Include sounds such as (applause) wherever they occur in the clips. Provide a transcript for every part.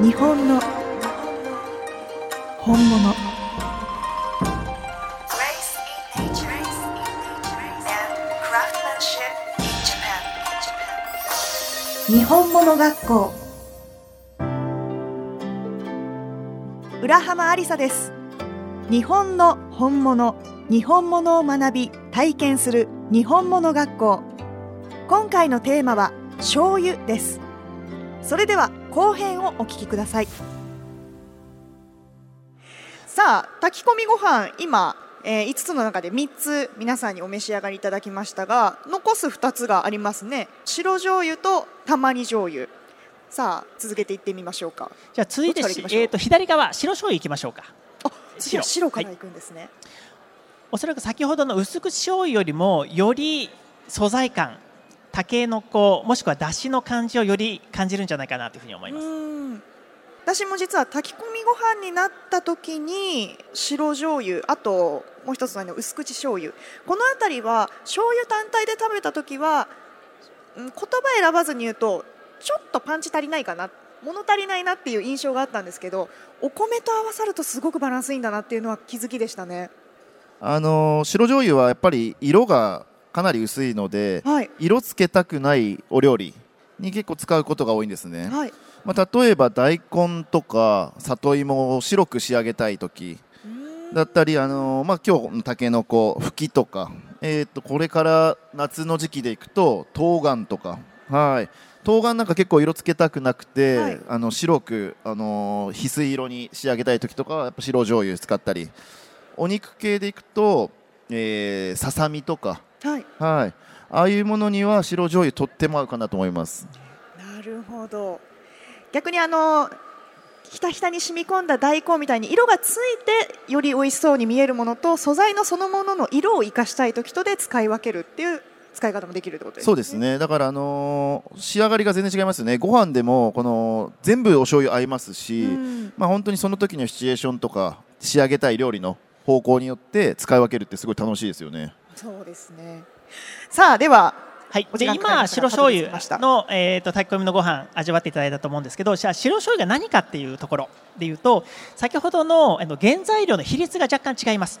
日本の本物.日本物学校。浦浜ありさです。日本の本物日本物を学び体験する日本物学校。今回のテーマは醤油です。それでは後編をお聞きください。さあ炊き込みご飯今、えー5つの中で3つ皆さんにお召し上がりいただきましたが残す2つがありますね。白醤油とたまり醤油。さあ続けていってみましょうか。じゃあ続いてしどっちから行きましょう？えー、と左側白醤油いきましょうか。あ次は白からはいいくんですね、おそらく先ほどの薄口醤油よりもより素材感たけのこもしくはだしの感じをより感じるんじゃないかなというふうに思います。うん。私も実は炊き込みご飯になった時に白醤油あともう一つの薄口醤油。この辺りは醤油単体で食べた時はうん言葉選ばずに言うとちょっとパンチ足りないかな物足りないなっていう印象があったんですけどお米と合わさるとすごくバランスいいんだなっていうのは気づきでしたね。あのー白醤油はやっぱり色がかなり薄いのではい、色つけたくないお料理に結構使うことが多いんですね、はい、まあ、例えば大根とか里芋を白く仕上げたい時だったり、あのーまあ、今日のたけのこふきとか、えー、とこれから夏の時期でいくと冬瓜とか。はい。冬瓜なんか結構色つけたくなくて、はい。あの白く、あのー翡翠色に仕上げたい時とかはやっぱ白醤油使ったり。お肉系でいくと、えーささみとか、はいはい、ああいうものには白醤油とっても合うかなと思います。なるほど逆にあのひたひたに染み込んだ大根みたいに色がついてより美味しそうに見えるものと素材のそのものの色を生かしたい時とで使い分けるっていう使い方もできるってことですね。そうですねだから、あのー仕上がりが全然違いますよねご飯でもこの全部お醤油合いますし、うんまあ、本当にその時のシチュエーションとか仕上げたい料理の方向によって使い分けるってすごい楽しいですよね。そうですね。さあでははい。で今白醤油の、えー、と炊き込みのご飯味わっていただいたと思うんですけどじゃあ白醤油が何かっていうところでいうと先ほどのあの原材料の比率が若干違います。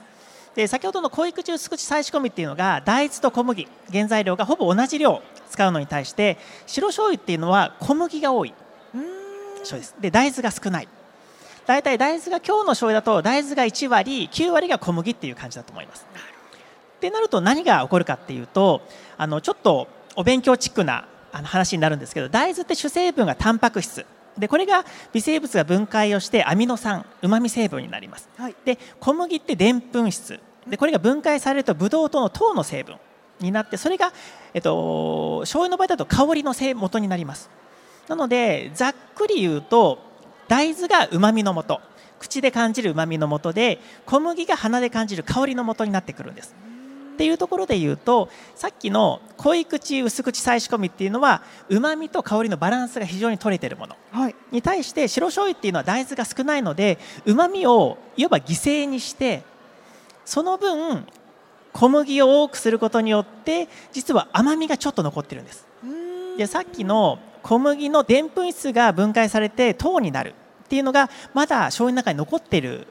で先ほどの濃い口薄口再仕込みっていうのが大豆と小麦原材料がほぼ同じ量使うのに対して白醤油っていうのは小麦が多い。そうです。で大豆が少ない。大体大豆が今日の醤油だと大豆が1割9割が小麦っていう感じだと思いますってなると何が起こるかっていうとあのちょっとお勉強チックな話になるんですけど大豆って主成分がタンパク質。でこれが微生物が分解をしてアミノ酸うまみ成分になります。はい。で小麦ってでんぷん質。でこれが分解されるとブドウ糖の糖の成分になってそれが、えっと、醤油の場合だと香りの成元になります。なのでざっくり言うと大豆がうまみの元口で感じるうまみの元で小麦が鼻で感じる香りの元になってくるんですっていうところで言うとさっきの濃い口薄口再仕込みっていうのはうまみと香りのバランスが非常に取れているもの。はい。に対して白醤油っていうのは大豆が少ないのでうまみをいわば犠牲にしてその分小麦を多くすることによって実は甘みがちょっと残ってるんです。でさっきの小麦のでんぷん質が分解されて糖になるっていうのがまだ醤油の中に残っている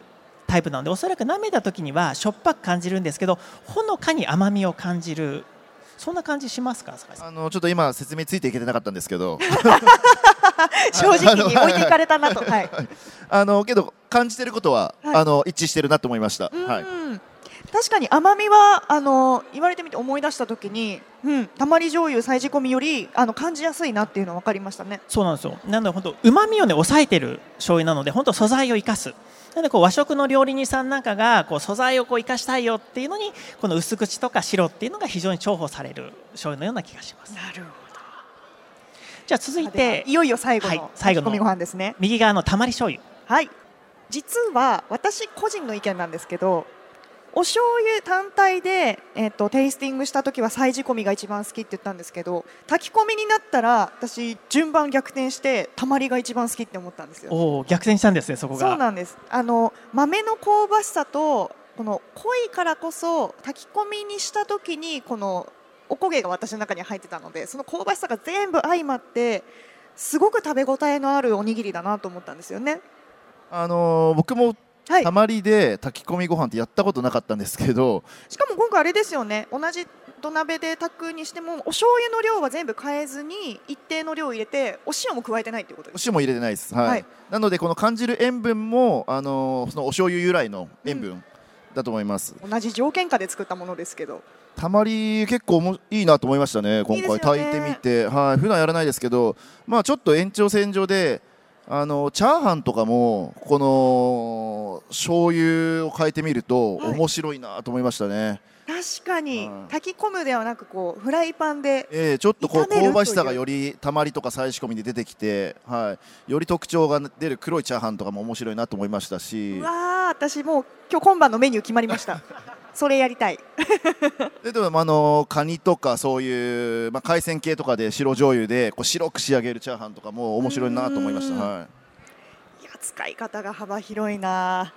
タイプなのでおそらく舐めた時にはしょっぱく感じるんですけどほのかに甘みを感じるそんな感じしますかあのちょっと今説明ついていけてなかったんですけど正直に置いていかれたなと。はい。(laughs) あのけど感じてることは、はいあの一致してるなと思いました。はいうん確かに甘みはあの言われてみて思い出した時に、うん、たまり醤油再仕込みよりあの感じやすいなっていうのは分かりましたね。そうなんですよ。なので本当うまみをね抑えてる醤油なので本当素材を生かす。なのでこう和食の料理人さんなんかがこう素材をこう生かしたいよっていうのにこの薄口とか白っていうのが非常に重宝される醤油のような気がします。なるほじゃあ続いど。ていよいよ最後はいの最後のご飯ですね。右側のたまり醤油。はい。実は私個人の意見なんですけど、お醤油単体でえっ、とテイスティングした時は再仕込みが一番好きって言ったんですけど、炊き込みになったら私順番逆転してたまりが一番好きって思ったんですよ。おお逆転したんですねそこが。そうなんですあの豆の香ばしさとこの濃いからこそ炊き込みにした時にこのおこげが私の中に入ってたのでその香ばしさが全部相まってすごく食べ応えのあるおにぎりだなと思ったんですよね。あのー僕もはいた。まりで炊き込みご飯ってやったことなかったんですけどしかも今回あれですよね。同じ土鍋で炊くにしてもお醤油の量は全部変えずに一定の量を入れてお塩も加えてないってことおです。塩も入れてないです、はいはいなのでこの感じる塩分も、あのーそのお醤油由来の塩分だと思います、同じ条件下で作ったものですけど。たまり結構おもいいなと思いましたね今回炊いてみてはい普段やらないですけどまあちょっと延長線上であのチャーハンとかもこの醤油を変えてみるとはい。面白いなと思いましたね、確かに。はい。炊き込むではなくこうフライパンでえーちょっとこう香ばしさがよりたまりとか再仕込みで出てきて、はい、より特徴が出る黒いチャーハンとかも面白いなと思いましたし。うわー私もう今日今晩のメニュー決まりましたそれやりたい。(laughs) ででもあのカニとかそういう、まあ、海鮮系とかで白醤油でこう白く仕上げるチャーハンとかも面白いなと思いました、うん。はい。や使い方が幅広いな。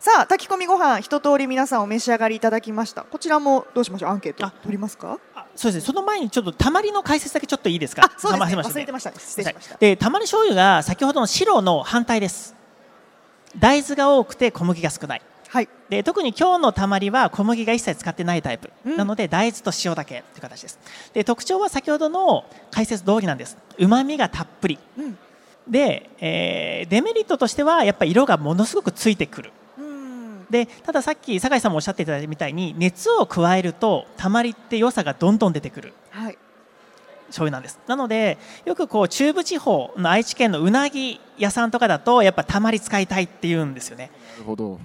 さあ炊き込みご飯一通り皆さんお召し上がりいただきました。こちらもどうしましょう？アンケートあ取りますか？あそうですね。その前にちょっとたまりの解説だけちょっといいですか？あそうですね。忘れてました。ね失礼しました。でたまり醤油が先ほどの白の反対です。大豆が多くて小麦が少ないはい。で特に今日のたまりは小麦が一切使ってないタイプ、うん。なので大豆と塩だけという形です。で特徴は先ほどの解説通りなんです。うまみがたっぷり。うん。で、えーデメリットとしてはやっぱり色がものすごくついてくる。うん。でたださっき酒井さんもおっしゃっていただいたみたいに熱を加えるとたまりって良さがどんどん出てくる。はい。醤油なんです。なのでよくこう中部地方の愛知県のうなぎ屋さんとかだとやっぱたまり使いたいって言うんですよね。なるほど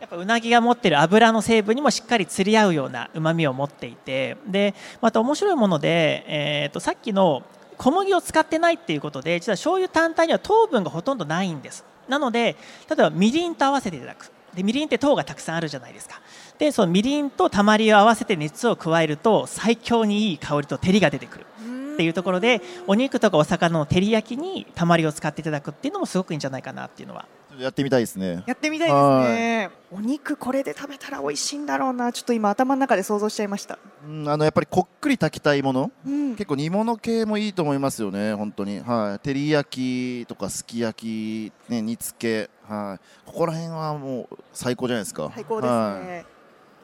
やっぱうなぎが持っている油の成分にもしっかり釣り合うようなうまみを持っていてでまた面白いもので、えー、とさっきの小麦を使ってないっていうことで実は醤油単体には糖分がほとんどないんです。なので例えばみりんと合わせていただく。でみりんって糖がたくさんあるじゃないですか。でそのみりんとたまりを合わせて熱を加えると最強にいい香りと照りが出てくる。っていうところでお肉とかお魚の照り焼きにたまりを使っていただくっていうのもすごくいいんじゃないかなっていうのはやってみたいですね。やってみたいですね。お肉これで食べたら美味しいんだろうな。ちょっと今頭の中で想像しちゃいました。うんあのやっぱりこっくり炊きたいもの。うん。結構煮物系もいいと思いますよね本当に。はい。照り焼きとかすき焼きね煮付け。はい。ここら辺はもう最高じゃないですか。最高ですはいね。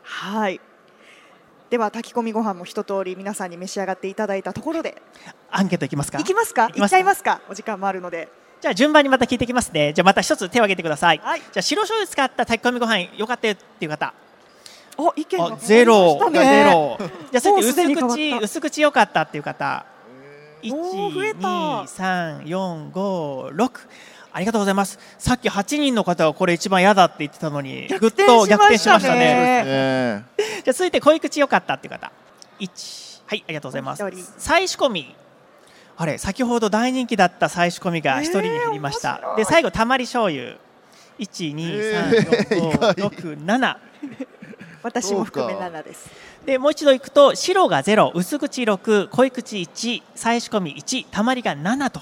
はい。では炊き込みご飯も一通り皆さんに召し上がっていただいたところで。アンケートいきますか？いきますか？いきますか？いっちゃいますか？お時間もあるのでじゃあ順番にまた聞いていきますね。じゃあまた一つ手を挙げてください。はいじゃあ白醤油使った炊き込みご飯よかったよっていう方。お意見があゼロ変わりましたゼねロ。じゃあそれでもうすでに変わ薄った口薄口よかったっていう方。一おー増えた二三四五六。ありがとうございます。さっき8人の方はこれ一番嫌だって言ってたのに、逆ぐっ転と逆転しましたしましたねじゃあ続いて濃い口よかったっていう方。一はいありがとうございます。再仕込み。あれ先ほど大人気だった再仕込みが一人に減りました。えーで最後たまり醤油。一二三六七。(laughs) 私も含めそうか。7ですでもう一度いくと白がゼロ薄口6濃い口1再仕込み1たまりが7と。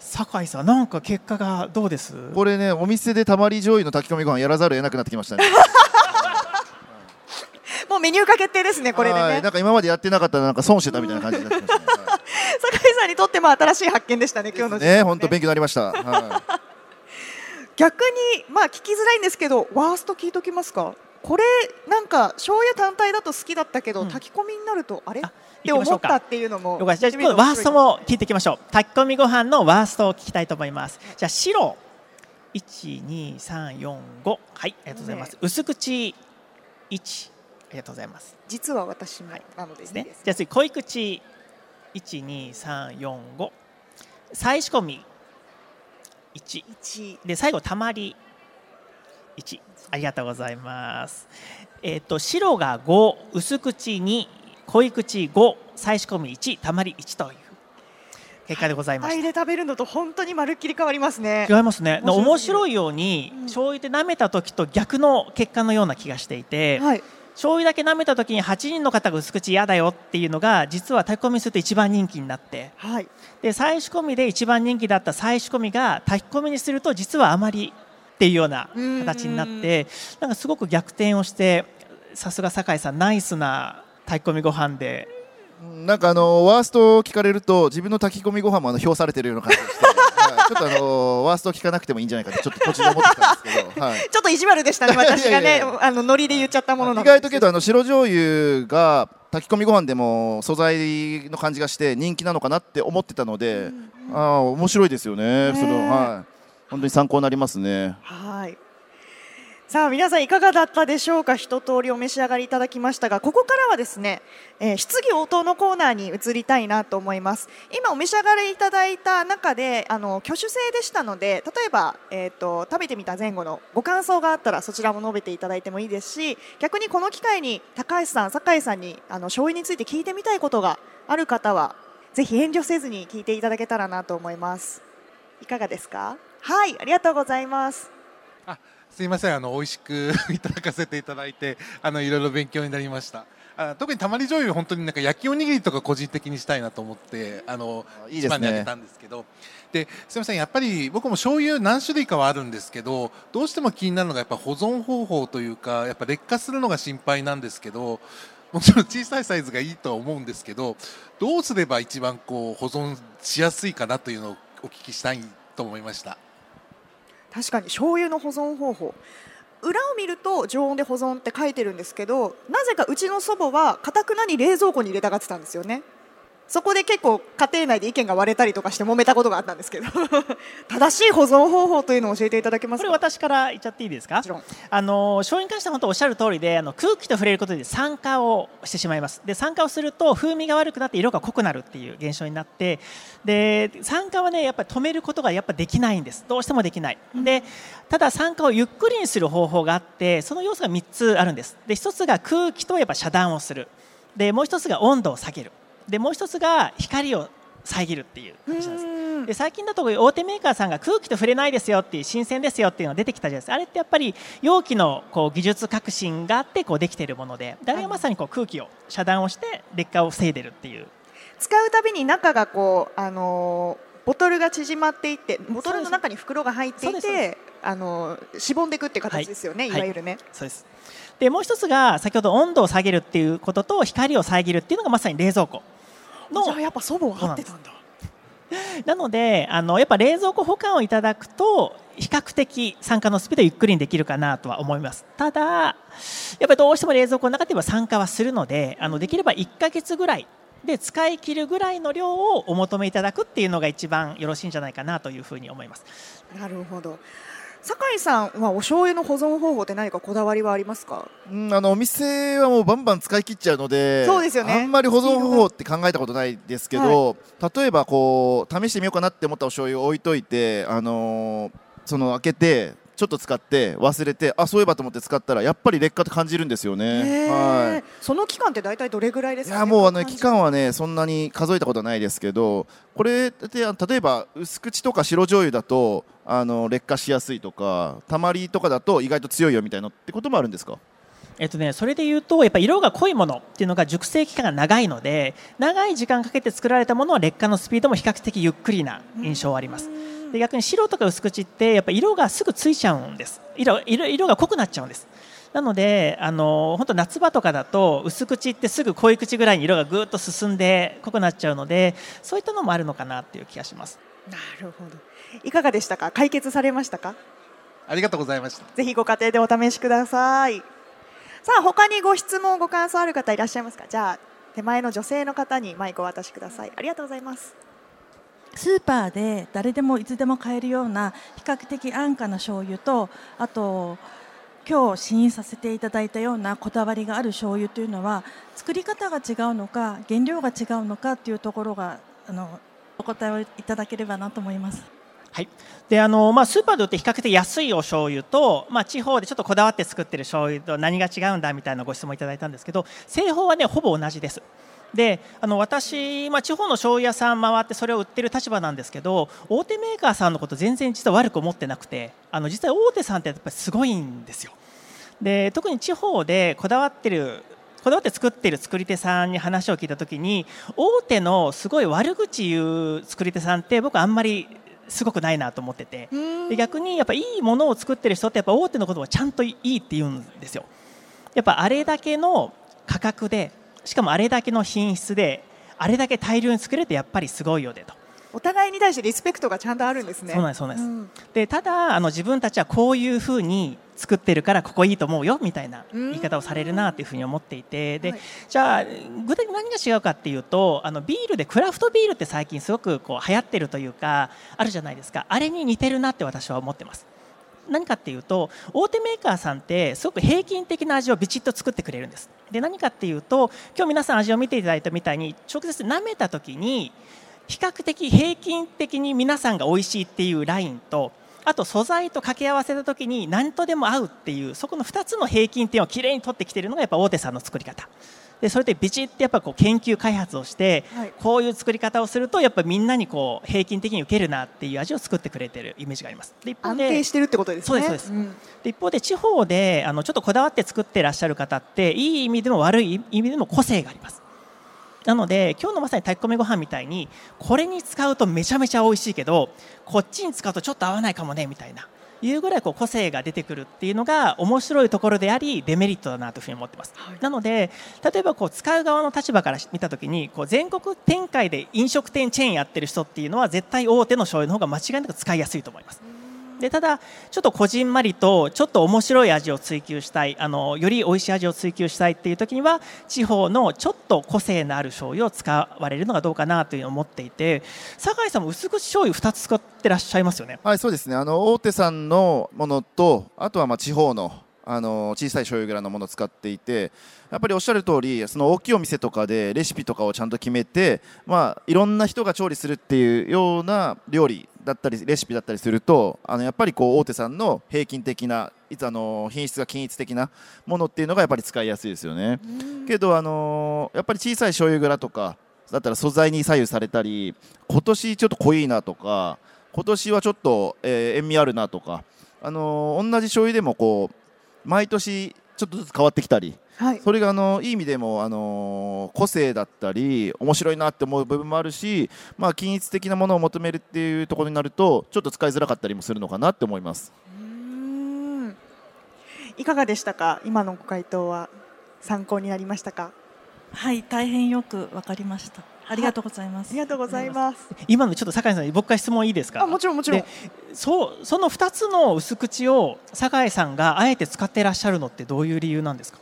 酒井さんなんか結果がどうです？これねお店でたまり醤油の炊き込みご飯やらざるを得なくなってきましたね。(laughs) もうメニュー化決定ですねこれでね。はい。なんか今までやってなかったらなんか損してたみたいな感じになってましたね。は (laughs) いにとっても新しい発見でしたね今日の時間ね。本当勉強になりました、は (laughs) 逆にまあ聞きづらいんですけどワースト聞いときますか？これなんか醤油単体だと好きだったけど、うん。炊き込みになるとあれ？あって思ったっていうのも了解ですじゃあ今度ワーストも聞いていきましょう。炊き込みご飯のワーストを聞きたいと思います。じゃあ白12345はいありがとうございます。薄口1ありがとうございます。実は私もなのでですね。いいですじゃあ次濃い口12345再仕込み。1 1で最後たまり。1ありがとうございます。えっ、と白が5薄口2濃い口5再仕込み1たまり1という。結果でございまタイしたで食べるのと本当にまるっきり変わりますね。違いますね。面白いように、うん。醤油で舐めた時と逆の結果のような気がしていて、はい醤油だけ舐めた時に8人の方が薄口嫌だよっていうのが実は炊き込みすると一番人気になって。はい。で再仕込みで一番人気だった再仕込みが炊き込みにすると実はあまりっていうような形になってなんかすごく逆転をしてさすが酒井さんナイスな炊き込みご飯で。なんかあのワーストを聞かれると自分の炊き込みご飯もあの評されてるような感じがして、はい、ちょっとあのワースト聞かなくてもいいんじゃないかってちょっと途中で思ってたんですけど、はい、ちょっと意地悪でしたね私がねあのノリで言っちゃったものので外とけどあの白醤油が炊き込みご飯でも素材の感じがして人気なのかなって思ってたので、ああ面白いですよね。それははい本当に参考になりますね。はい。さあ皆さんいかがだったでしょうか？一通りお召し上がりいただきましたがここからはですね、えー質疑応答のコーナーに移りたいなと思います。今お召し上がりいただいた中であの挙手制でしたので例えば、えー、と食べてみた前後のご感想があったらそちらも述べていただいてもいいですし逆にこの機会に高橋さん酒井さんにあの醤油について聞いてみたいことがある方はぜひ遠慮せずに聞いていただけたらなと思います。いかがですか？はいありがとうございます。あすいませんあの美味しく (laughs) いただかせていただいてあのいろいろ勉強になりました。あ特にたまり醤油本当になんか焼きおにぎりとか個人的にしたいなと思ってあのいいですね。一番にあげたんですけど。ですみませんやっぱり僕も醤油何種類かはあるんですけどどうしても気になるのがやっぱ保存方法というかやっぱ劣化するのが心配なんですけどもちろん小さいサイズがいいとは思うんですけどどうすれば一番こう保存しやすいかなというのをお聞きしたいと思いました。確かに醤油の保存方法。裏を見ると常温で保存って書いてるんですけどなぜかうちの祖母はかたくなに冷蔵庫に入れたがってたんですよね。そこで結構家庭内で意見が割れたりとかして揉めたことがあったんですけど。(laughs) 正しい保存方法というのを教えていただけますか？これ私から言っちゃっていいですか？もちろん。あの醤油に関しては本当おっしゃる通りであの空気と触れることで酸化をしてしまいます。で酸化をすると風味が悪くなって色が濃くなるっていう現象になってで酸化はねやっぱり止めることがやっぱできないんです。どうしてもできない。でただ酸化をゆっくりにする方法があってその要素が3つあるんです。で1つが空気とやっぱ遮断をする。でもう1つが温度を下げるでもう1つが光を遮るっていう形なんです。で最近だと大手メーカーさんが空気と触れないですよっていう新鮮ですよっていうのが出てきたじゃないですか。あれってやっぱり容器のこう技術革新があってこうできているものであれがまさにこう空気を遮断をして劣化を防いでるっていう。使うたびに中がこうあのーボトルが縮まっていってボトルの中に袋が入っていてあのーしぼんでいくっていう形ですよね、はい。い、わゆるね、そうです。でもう一つが先ほど温度を下げるっていうことと光を遮るっていうのがまさに冷蔵庫のじゃあやっぱ祖母は合ってたんだ。なのであのやっぱ冷蔵庫保管をいただくと比較的酸化のスピードゆっくりにできるかなとは思います。ただやっぱりどうしても冷蔵庫の中では酸化はするのであのできれば1ヶ月ぐらいで使い切るぐらいの量をお求めいただくっていうのが一番よろしいんじゃないかなというふうに思います。なるほど酒井さんはお醤油の保存方法って何かこだわりはありますか？うんあのお店はもうバンバン使い切っちゃうのでそうですよね。あんまり保存方法って考えたことないですけど、例えばこう試してみようかなって思ったお醤油を置いといて、あのーその開けてちょっと使って忘れてあそういえばと思って使ったらやっぱり劣化って感じるんですよへね。ー。はい。その期間って大体どれぐらいですか、いやもうあの期間はねそんなに数えたことはないですけどこれってあ例えば薄口とか白醤油だとあの劣化しやすいとかたまりとかだと意外と強いよみたいなってこともあるんですか？えっとね、それで言うとやっぱ色が濃いものっていうのが熟成期間が長いので長い時間かけて作られたものは劣化のスピードも比較的ゆっくりな印象はありますで逆に白とか薄口ってやっぱ色がすぐついちゃうんです。色色色が濃くなっちゃうんです。なのであの本当夏場とかだと薄口ってすぐ濃い口ぐらいに色がぐーっと進んで濃くなっちゃうのでそういったのもあるのかなっていう気がします。なるほど。いかがでしたか？解決されましたか？ありがとうございました。ぜひご家庭でお試しください。さあ他にご質問ご感想ある方いらっしゃいますか？じゃあ手前の女性の方にマイクをお渡しください。ありがとうございますスーパーで誰でもいつでも買えるような比較的安価な醤油とあと今日試飲させていただいたようなこだわりがある醤油というのは作り方が違うのか原料が違うのかっていうところがあのお答えをいただければなと思います。はいであのまあ、スーパーで売って比較的安いお醤油と、まあ、地方でちょっとこだわって作ってる醤油と何が違うんだみたいなご質問いただいたんですけど製法は、ね、ほぼ同じです。であの私、まあ、地方の醤油屋さん回ってそれを売ってる立場なんですけど大手メーカーさんのこと全然実は悪く思ってなくてあの実は大手さんってやっぱりすごいんですよ。で特に地方でこだわってるこだわって作ってる作り手さんに話を聞いた時に大手のすごい悪口言う作り手さんって僕あんまりすごくないなと思っててで逆にやっぱいいものを作ってる人ってやっぱ大手のことをちゃんといいって言うんですよ。やっぱあれだけの価格でしかもあれだけの品質であれだけ大量に作れてやっぱりすごいよねと。お互いに対してリスペクトがちゃんとあるんですね。そうなんですそうなんです、ん。でただあの自分たちはこういうふうに作ってるからここいいと思うよみたいな言い方をされるなというふうに思っていて。で、はい。じゃあ具体的に何が違うかっていうとあのビールでクラフトビールって最近すごくこう流行ってるというかあるじゃないですか。あれに似てるなって私は思ってます。何かっていうと大手メーカーさんってすごく平均的な味をビチッと作ってくれるんです。で何かっていうと今日皆さん味を見ていただいたみたいに直接舐めた時に比較的平均的に皆さんが美味しいっていうラインとあと素材と掛け合わせた時に何とでも合うっていうそこの2つの平均点をきれいに取ってきているのがやっぱ大手さんの作り方。でそれでビチってやっぱこう研究開発をして、はい。こういう作り方をするとやっぱみんなにこう平均的に受けるなっていう味を作ってくれてるイメージがあります。で一方で安定してるってことですね。そうですそうです。ん。で一方で地方であのちょっとこだわって作ってらっしゃる方っていい意味でも悪い意味でも個性があります。なので今日のまさに炊き込みご飯みたいにこれに使うとめちゃめちゃ美味しいけどこっちに使うとちょっと合わないかもねみたいないうぐらいこう個性が出てくるっていうのが面白いところでありデメリットだなというふうに思ってます、なので例えばこう使う側の立場から見たときにこう全国展開で飲食店チェーンやってる人っていうのは絶対大手の醤油の方が間違いなく使いやすいと思いますでただ、ちょっとこじんまりとちょっと面白い味を追求したいあのより美味しい味を追求したいっていう時には地方のちょっと個性のある醤油を使われるのがどうかなというのを思っていて酒井さんも薄口醤油2つ使ってらっしゃいますよね。はい、そうですね。あの大手さんのものと、あとはまあ地方のあの小さい醤油蔵のものを使っていて、やっぱりおっしゃる通り、その大きいお店とかでレシピとかをちゃんと決めて、まあいろんな人が調理するっていうような料理だったりレシピだったりすると、あのやっぱりこう大手さんの平均的ないつあの品質が均一的なものっていうのがやっぱり使いやすいですよね。けどあのやっぱり小さい醤油蔵とかだったら素材に左右されたり、今年ちょっと濃いなとか。今年はちょっと、えー塩味あるなとか、あのー同じ醤油でもこう毎年ちょっとずつ変わってきたりはい。それがあのいい意味でも、あのー個性だったり面白いなって思う部分もあるし、まあ、均一的なものを求めるっていうところになるとちょっと使いづらかったりもするのかなって思います。うーん。いかがでしたか？今のご回答は。参考になりましたか？はい、大変よくわかりました。ありがとうございます。ありがとうございます。今のちょっと酒井さんに僕から質問いいですか？あもちろんもちろん。でそうその2つの薄口を酒井さんがあえて使ってらっしゃるのってどういう理由なんですか？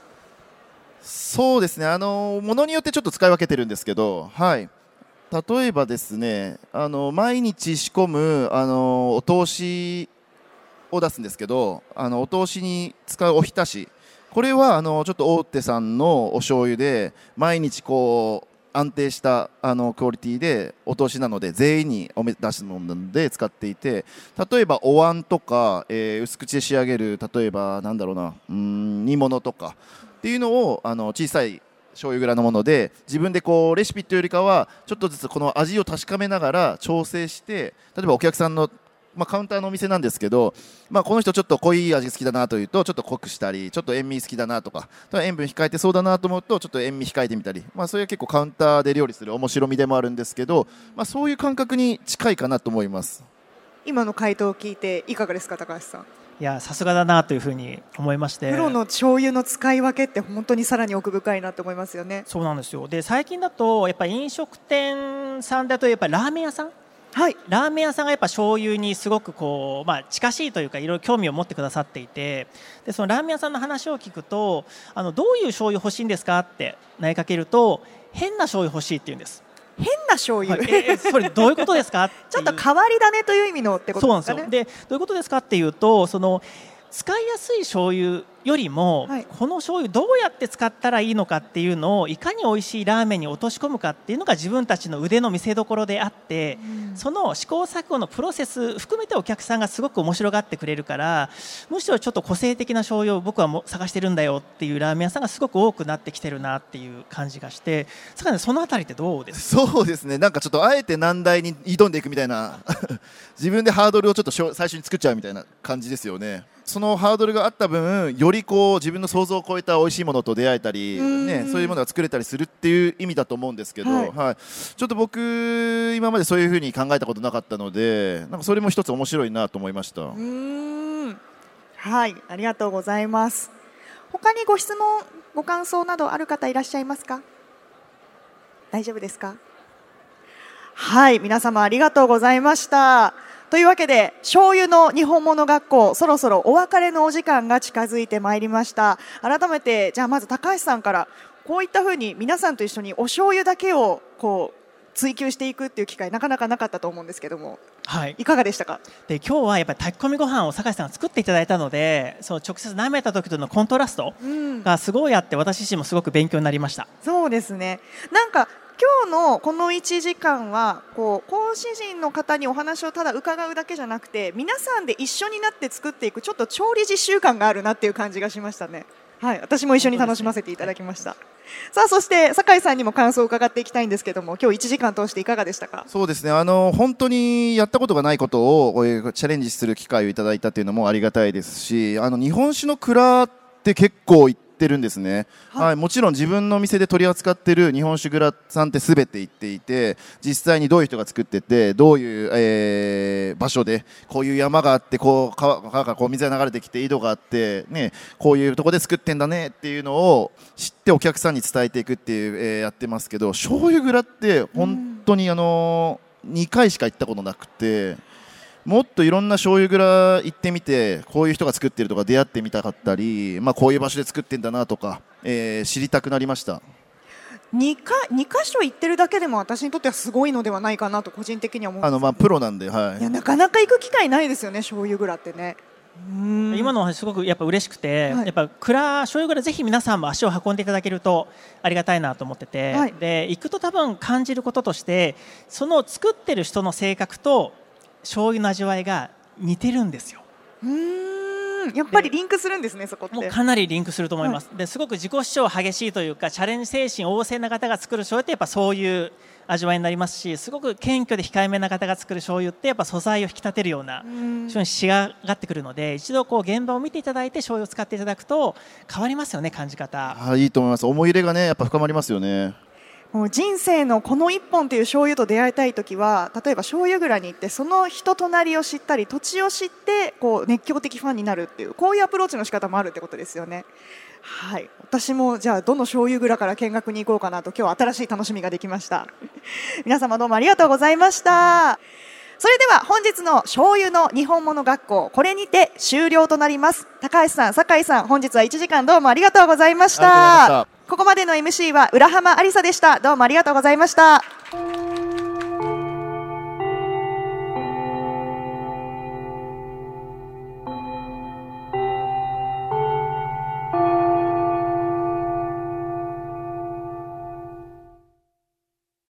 そうですね、あのものによってちょっと使い分けてるんですけど、はい、例えばですね、あの毎日仕込むあのお通しを出すんですけど、あのお通しに使うおひたし、これはあのちょっと大手さんのお醤油で毎日こう安定したあのクオリティでお通しなので全員におめ出すものなので使っていて例えばお椀とか、えー薄口で仕上げる例えばなんだろうなうーん煮物とかっていうのをあの小さい醤油蔵のもので自分でこうレシピというよりかはちょっとずつこの味を確かめながら調整して例えばお客さんのまあ、カウンターのお店なんですけど、まあ、この人ちょっと濃い味好きだなというとちょっと濃くしたりちょっと塩味好きだなとか塩分控えてそうだなと思うとちょっと塩味控えてみたり、まあ、それは結構カウンターで料理する面白みでもあるんですけど、まあ、そういう感覚に近いかなと思います。今の回答を聞いていかがですか高橋さん？いやさすがだなというふうに思いまして。プロの醤油の使い分けって本当にさらに奥深いなと思いますよね。そうなんですよ。で最近だとやっぱり飲食店さんだとやっぱりラーメン屋さん。はい。ラーメン屋さんがやっぱ醤油にすごくこう、まあ、近しいというかいろいろ興味を持ってくださっていて。でそのラーメン屋さんの話を聞くとあのどういう醤油欲しいんですかって投げかけると変な醤油欲しいって言うんです、変な醤油、はい。ええそれどういうことですか？(laughs) ちょっと変わり種という意味のってことですかね？でどういうことですかっていうとその使いやすい醤油よりも、はい。この醤油どうやって使ったらいいのかっていうのをいかに美味しいラーメンに落とし込むかっていうのが自分たちの腕の見せ所であって、その試行錯誤のプロセス含めてお客さんがすごく面白がってくれるからむしろちょっと個性的な醤油を僕はもう探してるんだよっていうラーメン屋さんがすごく多くなってきてるなっていう感じがしてさらにそのあたりってどうです？かそうですね。なんかちょっとあえて難題に挑んでいくみたいな。(laughs) 自分でハードルをちょっと最初に作っちゃうみたいな感じですよねそのハードルがあった分よりこう自分の想像を超えた美味しいものと出会えたり、ん。ね、そういうものが作れたりするっていう意味だと思うんですけど、はい。はい。ちょっと僕今までそういうふうに考えたことなかったのでなんかそれも一つ面白いなと思いました。はいありがとうございます。他にご質問ご感想などある方いらっしゃいますか？大丈夫ですか？はい皆様ありがとうございましたというわけで醤油の日本物学校そろそろお別れのお時間が近づいてまいりました。改めてじゃあまず高橋さんからこういったふうに皆さんと一緒にお醤油だけをこう追求していくっていう機会なかなかなかったと思うんですけども。はい。いかがでしたか？で今日はやっぱり炊き込みご飯を坂井さんが作っていただいたのでそう直接舐めた時とのコントラストうん。がすごいあって私自身もすごく勉強になりました。そうですね。なんか今日のこの1時間はこう講師陣の方にお話をただ伺うだけじゃなくて皆さんで一緒になって作っていくちょっと調理実習感があるなっていう感じがしましたね。はい、私も一緒に楽しませていただきました。さあそして酒井さんにも感想を伺っていきたいんですけども今日1時間通していかがでしたか？そうですねあの本当にやったことがないことをえーチャレンジする機会をいただいたというのもありがたいですしあの日本酒の蔵って結構行ってるんですね、はい。はい。もちろん自分の店で取り扱っている日本酒蔵さんってすべて行っていて実際にどういう人が作っててどういう、えー場所でこういう山があってこう川川からこう水が流れてきて井戸があって、ね、こういうとこで作ってんだねっていうのを知ってお客さんに伝えていくっていう、えーやってますけど醤油蔵って本当にあの2回しか行ったことなくて。もっといろんな醤油蔵行ってみてこういう人が作ってるとか出会ってみたかったり、まあ、こういう場所で作ってんだなとか、えー知りたくなりました。2, か2箇所行ってるだけでも私にとってはすごいのではないかなと個人的には思うあの、まあ、プロなんで、はい。いやなかなか行く機会ないですよね醤油蔵ってね。うん。今のお話すごくやっぱ嬉しくて、はい。やっぱ蔵醤油蔵ぜひ皆さんも足を運んでいただけるとありがたいなと思ってて、はい。で行くと多分感じることとしてその作ってる人の性格と醤油の味わいが似てるんですよ。うーんやっぱりリンクするんですねそこって。もうかなりリンクすると思います、ですごく自己主張激しいというかチャレンジ精神旺盛な方が作る醤油ってやっぱそういう味わいになりますしすごく謙虚で控えめな方が作る醤油ってやっぱ素材を引き立てるようなうん醤油に仕上がってくるので一度こう現場を見ていただいて醤油を使っていただくと変わりますよね感じ方。あいいと思います思い入れがねやっぱ深まりますよね人生のこの1本という醤油と出会いたい時は例えば醤油蔵に行ってその人となりを知ったり土地を知ってこう熱狂的ファンになるっていうこういうアプローチの仕方もあるってことですよね。はい、私もじゃあどの醤油蔵から見学に行こうかなと今日は新しい楽しみができました。皆様どうもありがとうございました。それでは本日の醤油の日本物学校これにて終了となります。高橋さん酒井さん本日は1時間どうもありがとうございました。ここまでの MC は浦浜ありさでした。どうもありがとうございました